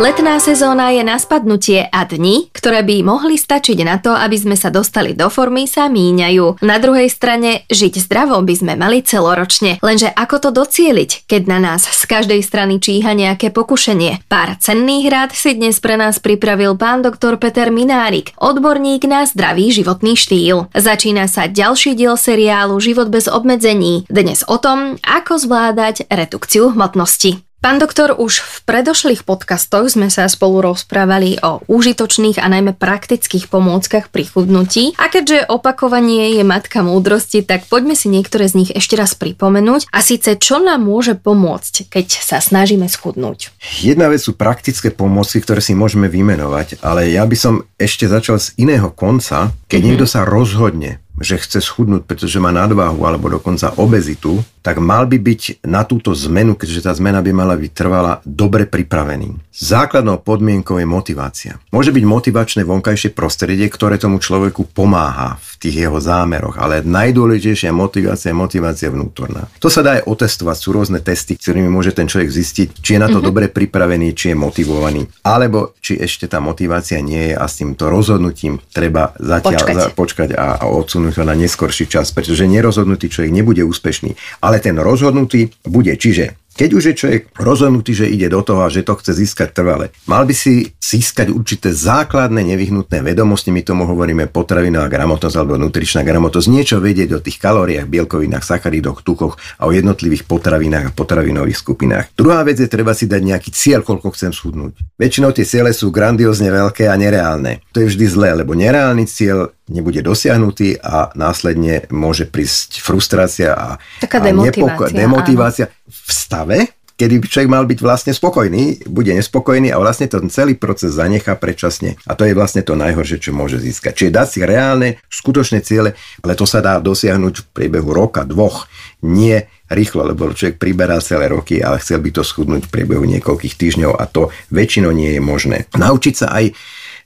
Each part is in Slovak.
Letná sezóna je na spadnutie a dni, ktoré by mohli stačiť na to, aby sme sa dostali do formy, sa míňajú. Na druhej strane, žiť zdravo by sme mali celoročne. Lenže ako to docieliť, keď na nás z každej strany číha nejaké pokušenie? Pár cenných rád si dnes pre nás pripravil pán doktor Peter Minárik, odborník na zdravý životný štýl. Začína sa ďalší diel seriálu Život bez obmedzení. Dnes o tom, ako zvládať redukciu hmotnosti. Pán doktor, už v predošlých podcastoch sme sa spolu rozprávali o užitočných a najmä praktických pomôckach pri chudnutí. A keďže opakovanie je matka múdrosti, tak poďme si niektoré z nich ešte raz pripomenúť. A síce, čo nám môže pomôcť, keď sa snažíme schudnúť? Jedna vec sú praktické pomôcky, ktoré si môžeme vymenovať, ale ja by som ešte začal z iného konca. Keď mm-hmm. niekto sa rozhodne že chce schudnúť, pretože má nadváhu alebo dokonca obezitu, tak mal by byť na túto zmenu, keďže tá zmena by mala byť trvala, dobre pripravený. Základnou podmienkou je motivácia. Môže byť motivačné vonkajšie prostredie, ktoré tomu človeku pomáha v tých jeho zámeroch, ale najdôležitejšia motivácia je motivácia vnútorná. To sa dá aj otestovať, sú rôzne testy, ktorými môže ten človek zistiť, či je na to mm-hmm. dobre pripravený, či je motivovaný, alebo či ešte tá motivácia nie je a s týmto rozhodnutím treba zatiaľ počkať, za, počkať a, a odsunúť ho na neskorší čas, pretože nerozhodnutý človek nebude úspešný, ale ten rozhodnutý bude. Čiže keď už je človek rozhodnutý, že ide do toho a že to chce získať trvale, mal by si získať určité základné nevyhnutné vedomosti, my tomu hovoríme potravinová gramotnosť alebo nutričná gramotnosť, niečo vedieť o tých kalóriách, bielkovinách, sacharidoch, tukoch a o jednotlivých potravinách a potravinových skupinách. Druhá vec je, treba si dať nejaký cieľ, koľko chcem schudnúť. Väčšinou tie ciele sú grandiózne veľké a nereálne. To je vždy zlé, lebo nereálny cieľ nebude dosiahnutý a následne môže prísť frustrácia a, Taká a demotivácia, demotivácia v stave, kedy by človek mal byť vlastne spokojný, bude nespokojný a vlastne ten celý proces zanechá predčasne. A to je vlastne to najhoršie, čo môže získať. Čiže dať si reálne, skutočné ciele, ale to sa dá dosiahnuť v priebehu roka, dvoch, nie rýchlo, lebo človek priberá celé roky, ale chcel by to schudnúť v priebehu niekoľkých týždňov a to väčšinou nie je možné. Naučiť sa aj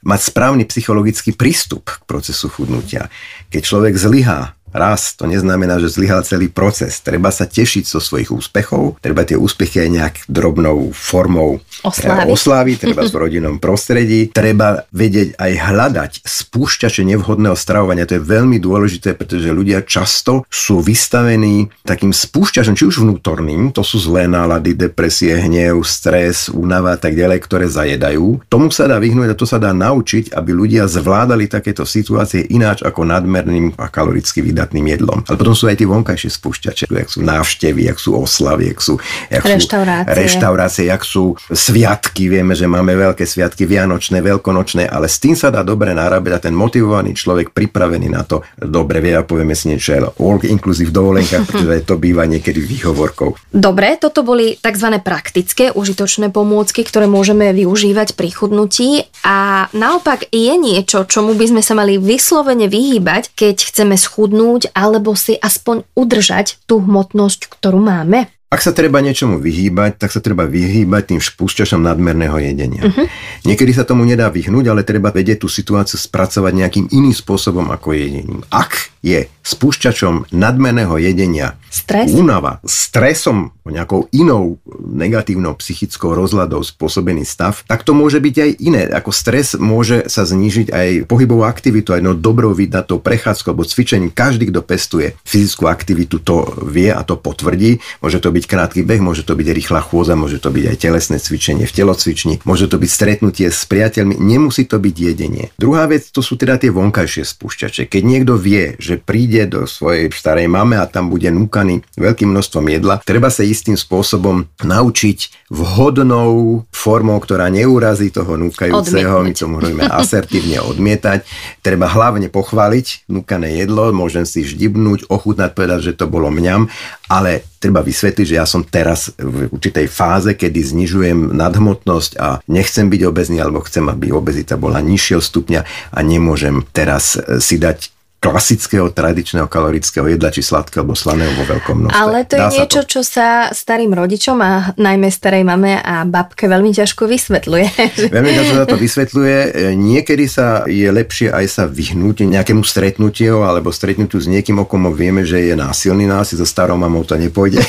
mať správny psychologický prístup k procesu chudnutia. Keď človek zlyhá, raz, to neznamená, že zlyhal celý proces. Treba sa tešiť zo svojich úspechov, treba tie úspechy aj nejak drobnou formou osláviť, osláviť treba v rodinnom prostredí. Treba vedieť aj hľadať spúšťače nevhodného stravovania. To je veľmi dôležité, pretože ľudia často sú vystavení takým spúšťačom, či už vnútorným, to sú zlé nálady, depresie, hnev, stres, únava a tak ďalej, ktoré zajedajú. Tomu sa dá vyhnúť a to sa dá naučiť, aby ľudia zvládali takéto situácie ináč ako nadmerným a kaloricky vydatným vydatným jedlom. Ale potom sú aj tie vonkajšie spúšťače, jak sú návštevy, jak sú oslavy, jak sú, jak reštaurácie. sú reštaurácie, jak sú sviatky. Vieme, že máme veľké sviatky, vianočné, veľkonočné, ale s tým sa dá dobre narábať a ten motivovaný človek pripravený na to dobre vie a povieme si niečo all inclusive dovolenkách, pretože to býva niekedy výhovorkou. Dobre, toto boli tzv. praktické, užitočné pomôcky, ktoré môžeme využívať pri chudnutí a naopak je niečo, čomu by sme sa mali vyslovene vyhýbať, keď chceme schudnúť stiahnuť alebo si aspoň udržať tú hmotnosť, ktorú máme? Ak sa treba niečomu vyhýbať, tak sa treba vyhýbať tým spúšťačom nadmerného jedenia. Uh-huh. Niekedy sa tomu nedá vyhnúť, ale treba vedieť tú situáciu spracovať nejakým iným spôsobom ako jedením. Ak je spúšťačom nadmerného jedenia Stres? únava, stresom, nejakou inou negatívnou psychickou rozladou spôsobený stav, tak to môže byť aj iné. Ako stres môže sa znížiť aj pohybovú aktivitu, aj no dobrou to prechádzku alebo cvičením. Každý, kto pestuje fyzickú aktivitu, to vie a to potvrdí. Môže to byť byť krátky beh, môže to byť rýchla chôza, môže to byť aj telesné cvičenie v telocvični, môže to byť stretnutie s priateľmi, nemusí to byť jedenie. Druhá vec, to sú teda tie vonkajšie spúšťače. Keď niekto vie, že príde do svojej starej mame a tam bude núkaný veľkým množstvom jedla, treba sa istým spôsobom naučiť vhodnou formou, ktorá neurazí toho núkajúceho, my to môžeme asertívne odmietať. Treba hlavne pochváliť núkané jedlo, môžem si ždibnúť, ochutnať, povedať, že to bolo mňam, ale treba vysvetliť, že ja som teraz v určitej fáze, kedy znižujem nadhmotnosť a nechcem byť obezný, alebo chcem, aby obezita bola nižšieho stupňa a nemôžem teraz si dať klasického, tradičného kalorického jedla, či sladkého alebo slaného vo veľkom množstve. Ale to Dá je niečo, to. čo sa starým rodičom a najmä starej mame a babke veľmi ťažko vysvetľuje. Veľmi ťažko sa to vysvetľuje. Niekedy sa je lepšie aj sa vyhnúť nejakému stretnutiu alebo stretnutiu s niekým, o kom vieme, že je násilný násil, so starou mamou to nepôjde.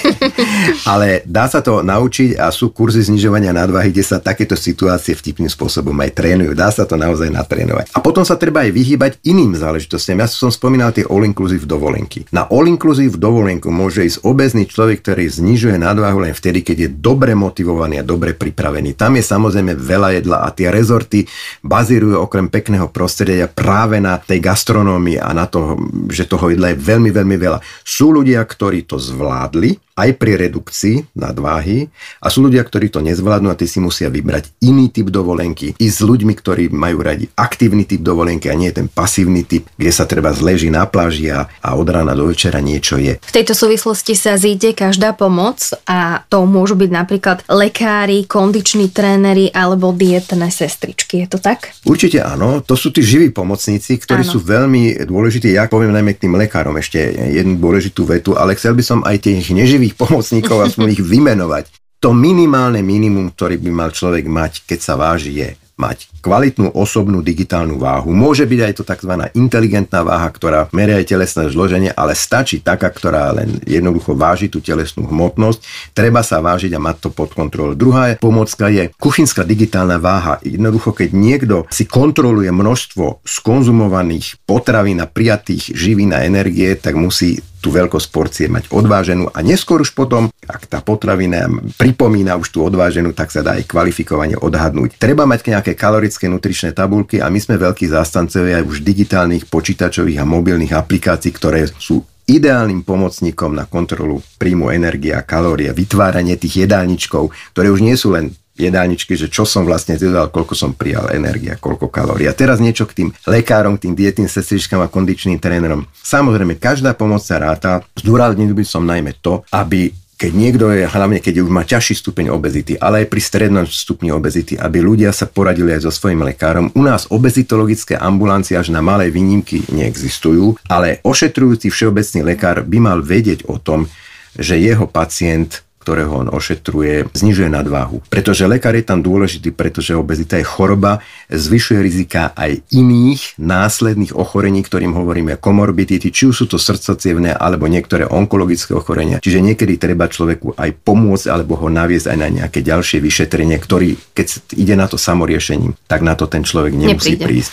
Ale dá sa to naučiť a sú kurzy znižovania nadvahy, kde sa takéto situácie vtipným spôsobom aj trénujú. Dá sa to naozaj natrénovať. A potom sa treba aj vyhýbať iným záležitostiam. Ja som spomínal tie all-inclusive dovolenky. Na all-inclusive dovolenku môže ísť obezný človek, ktorý znižuje nadvahu len vtedy, keď je dobre motivovaný a dobre pripravený. Tam je samozrejme veľa jedla a tie rezorty bazírujú okrem pekného prostredia práve na tej gastronómii a na to, že toho jedla je veľmi, veľmi veľa. Sú ľudia, ktorí to zvládli, aj pri redukcii nadváhy a sú ľudia, ktorí to nezvládnu a tí si musia vybrať iný typ dovolenky. I s ľuďmi, ktorí majú radi aktívny typ dovolenky a nie ten pasívny typ, kde sa treba zleží na pláži a, a od rána do večera niečo je. V tejto súvislosti sa zíde každá pomoc a to môžu byť napríklad lekári, kondiční tréneri alebo dietné sestričky. Je to tak? Určite áno. To sú tí živí pomocníci, ktorí áno. sú veľmi dôležití. Ja poviem najmä k tým lekárom ešte jednu dôležitú vetu, ale chcel by som aj tých neživých pomocníkov, aspoň ich vymenovať. To minimálne minimum, ktorý by mal človek mať, keď sa váži, je mať kvalitnú osobnú digitálnu váhu. Môže byť aj to tzv. inteligentná váha, ktorá meria aj telesné zloženie, ale stačí taká, ktorá len jednoducho váži tú telesnú hmotnosť. Treba sa vážiť a mať to pod kontrolou. Druhá je, pomocka je kuchynská digitálna váha. Jednoducho, keď niekto si kontroluje množstvo skonzumovaných potravín a prijatých živín a energie, tak musí tú veľkosť porcie mať odváženú a neskôr už potom, ak tá potravina pripomína už tú odváženú, tak sa dá aj kvalifikovane odhadnúť. Treba mať nejaké kalorické nutričné tabulky a my sme veľkí zástancovia aj už digitálnych počítačových a mobilných aplikácií, ktoré sú ideálnym pomocníkom na kontrolu príjmu energie a kalórie, vytváranie tých jedálničkov, ktoré už nie sú len jedálničky, že čo som vlastne zjedal, koľko som prijal energia, koľko kalórií. A teraz niečo k tým lekárom, k tým dietným sestričkám a kondičným trénerom. Samozrejme, každá pomoc sa ráta. Zdôraznil by som najmä to, aby keď niekto je, hlavne keď už má ťažší stupeň obezity, ale aj pri strednom stupni obezity, aby ľudia sa poradili aj so svojím lekárom. U nás obezitologické ambulancie až na malé výnimky neexistujú, ale ošetrujúci všeobecný lekár by mal vedieť o tom, že jeho pacient ktorého on ošetruje, znižuje nadváhu. Pretože lekár je tam dôležitý, pretože obezita je choroba, zvyšuje rizika aj iných následných ochorení, ktorým hovoríme komorbidity, či už sú to srdcocievné alebo niektoré onkologické ochorenia. Čiže niekedy treba človeku aj pomôcť alebo ho naviesť aj na nejaké ďalšie vyšetrenie, ktorý, keď ide na to samoriešením, tak na to ten človek nemusí Nepríde. prísť.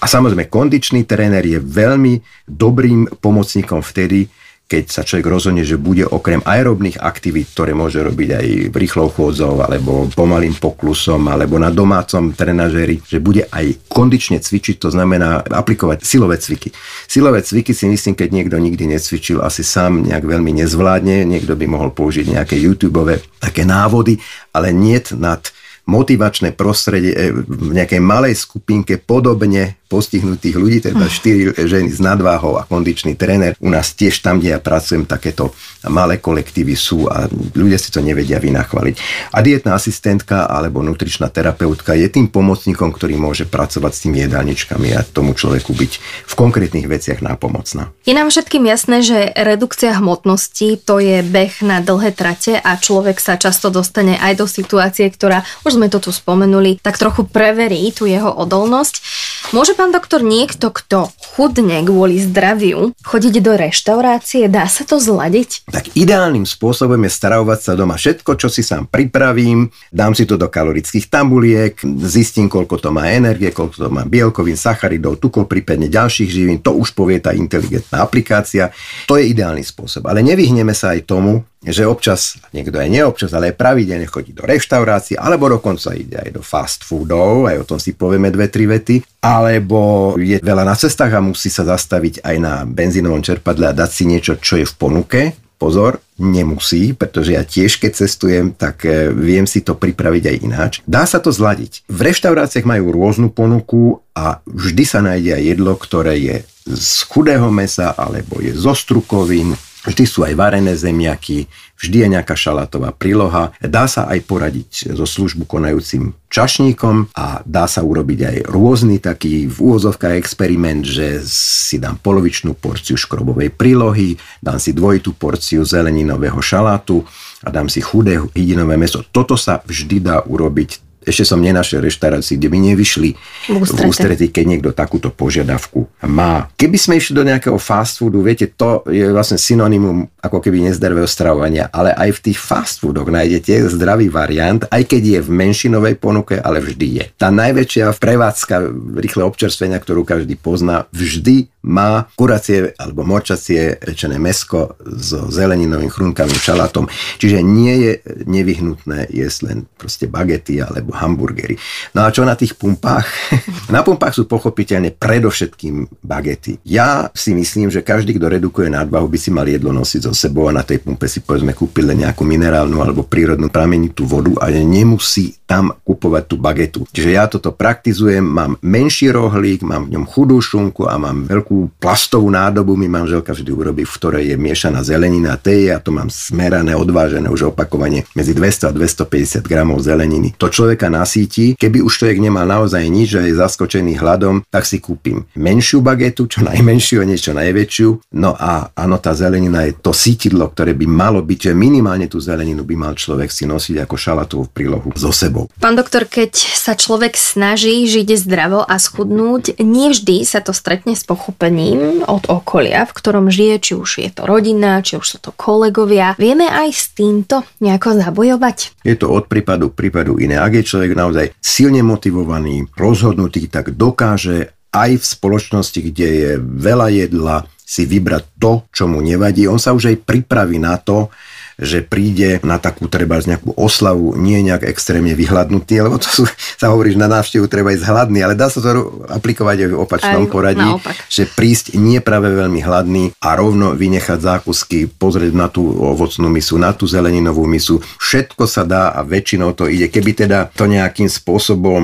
A samozrejme, kondičný tréner je veľmi dobrým pomocníkom vtedy, keď sa človek rozhodne, že bude okrem aerobných aktivít, ktoré môže robiť aj rýchlou chôdzou, alebo pomalým poklusom, alebo na domácom trenažéri, že bude aj kondične cvičiť, to znamená aplikovať silové cviky. Silové cviky si myslím, keď niekto nikdy necvičil, asi sám nejak veľmi nezvládne, niekto by mohol použiť nejaké YouTube také návody, ale nie nad motivačné prostredie e, v nejakej malej skupinke podobne postihnutých ľudí, teda 4 ženy s nadváhou a kondičný tréner. U nás tiež tam, kde ja pracujem, takéto malé kolektívy sú a ľudia si to nevedia vynachvaliť. A dietná asistentka alebo nutričná terapeutka je tým pomocníkom, ktorý môže pracovať s tými jedálničkami a tomu človeku byť v konkrétnych veciach nápomocná. Je nám všetkým jasné, že redukcia hmotnosti to je beh na dlhé trate a človek sa často dostane aj do situácie, ktorá, už sme to tu spomenuli, tak trochu preverí tú jeho odolnosť. Môže pán doktor niekto, kto chudne kvôli zdraviu, chodiť do reštaurácie? Dá sa to zladiť? Tak ideálnym spôsobom je starovať sa doma všetko, čo si sám pripravím, dám si to do kalorických tabuliek, zistím, koľko to má energie, koľko to má bielkovín, sacharidov, tukov, prípadne ďalších živín, to už povie tá inteligentná aplikácia. To je ideálny spôsob. Ale nevyhneme sa aj tomu, že občas, niekto aj neobčas, ale aj pravidelne chodí do reštaurácií, alebo dokonca ide aj do fast foodov, aj o tom si povieme dve, tri vety, alebo je veľa na cestách a musí sa zastaviť aj na benzínovom čerpadle a dať si niečo, čo je v ponuke. Pozor, nemusí, pretože ja tiež keď cestujem, tak e, viem si to pripraviť aj ináč. Dá sa to zladiť. V reštauráciách majú rôznu ponuku a vždy sa nájde aj jedlo, ktoré je z chudého mesa alebo je zo strukovín Vždy sú aj varené zemiaky, vždy je nejaká šalátová príloha. Dá sa aj poradiť so službu konajúcim čašníkom a dá sa urobiť aj rôzny taký v úvozovkách experiment, že si dám polovičnú porciu škrobovej prílohy, dám si dvojitú porciu zeleninového šalátu a dám si chudé hydinové meso. Toto sa vždy dá urobiť ešte som nenašiel reštaurácii, kde by nevyšli v ústrety, keď niekto takúto požiadavku má. Keby sme išli do nejakého fast foodu, viete, to je vlastne synonymum ako keby nezdravého stravovania, ale aj v tých fast foodoch nájdete zdravý variant, aj keď je v menšinovej ponuke, ale vždy je. Tá najväčšia prevádzka rýchle občerstvenia, ktorú každý pozná, vždy má kuracie alebo morčacie rečené mesko so zeleninovým chrunkavým šalátom. Čiže nie je nevyhnutné jesť len proste bagety alebo hamburgery. No a čo na tých pumpách? na pumpách sú pochopiteľne predovšetkým bagety. Ja si myslím, že každý, kto redukuje nadvahu, by si mal jedlo nosiť so sebou a na tej pumpe si povedzme kúpiť len nejakú minerálnu alebo prírodnú pramenitú vodu a nemusí tam kupovať tú bagetu. Čiže ja toto praktizujem, mám menší rohlík, mám v ňom chudú šunku a mám veľkú plastovú nádobu, mi manželka vždy urobí, v ktorej je miešaná zelenina, tej ja to mám smerané, odvážené už opakovane medzi 200 a 250 gramov zeleniny. To človeka nasíti, keby už človek nemal naozaj nič a je zaskočený hladom, tak si kúpim menšiu bagetu, čo najmenšiu a niečo najväčšiu. No a áno, tá zelenina je to sítidlo, ktoré by malo byť, že minimálne tú zeleninu by mal človek si nosiť ako šalatovú prílohu sebou sebou. Pán doktor, keď sa človek snaží žiť zdravo a schudnúť, nevždy sa to stretne s pochopením od okolia, v ktorom žije, či už je to rodina, či už sú to kolegovia. Vieme aj s týmto nejako zabojovať? Je to od prípadu k prípadu iné. Ak je človek naozaj silne motivovaný, rozhodnutý, tak dokáže aj v spoločnosti, kde je veľa jedla, si vybrať to, čo mu nevadí. On sa už aj pripraví na to, že príde na takú treba z nejakú oslavu, nie nejak extrémne vyhľadnutý, lebo to sú, sa hovorí, že na návštevu treba ísť hladný, ale dá sa to aplikovať aj v opačnom aj, poradí, naopak. že prísť nie práve veľmi hladný a rovno vynechať zákusky, pozrieť na tú ovocnú misu, na tú zeleninovú misu. Všetko sa dá a väčšinou to ide. Keby teda to nejakým spôsobom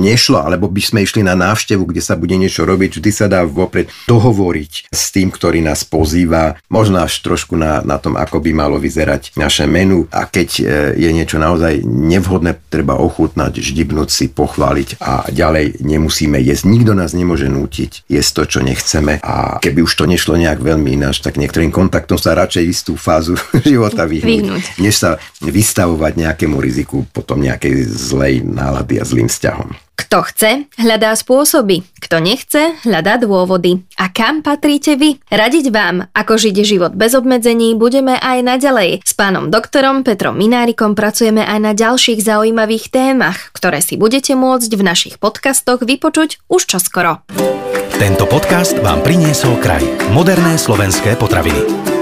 nešlo, alebo by sme išli na návštevu, kde sa bude niečo robiť, vždy sa dá vopred dohovoriť s tým, ktorý nás pozýva, možno až trošku na, na tom, ako by mal malo vyzerať naše menu a keď e, je niečo naozaj nevhodné, treba ochutnať, ždibnúť si, pochváliť a ďalej nemusíme jesť. Nikto nás nemôže nútiť jesť to, čo nechceme a keby už to nešlo nejak veľmi ináč, tak niektorým kontaktom sa radšej istú fázu života vyhnúť, vyhnúť. než sa vystavovať nejakému riziku potom nejakej zlej nálady a zlým vzťahom. Kto chce, hľadá spôsoby. Kto nechce, hľadá dôvody. A kam patríte vy? Radiť vám, ako žiť život bez obmedzení, budeme aj naďalej. S pánom doktorom Petrom Minárikom pracujeme aj na ďalších zaujímavých témach, ktoré si budete môcť v našich podcastoch vypočuť už čoskoro. Tento podcast vám priniesol kraj. Moderné slovenské potraviny.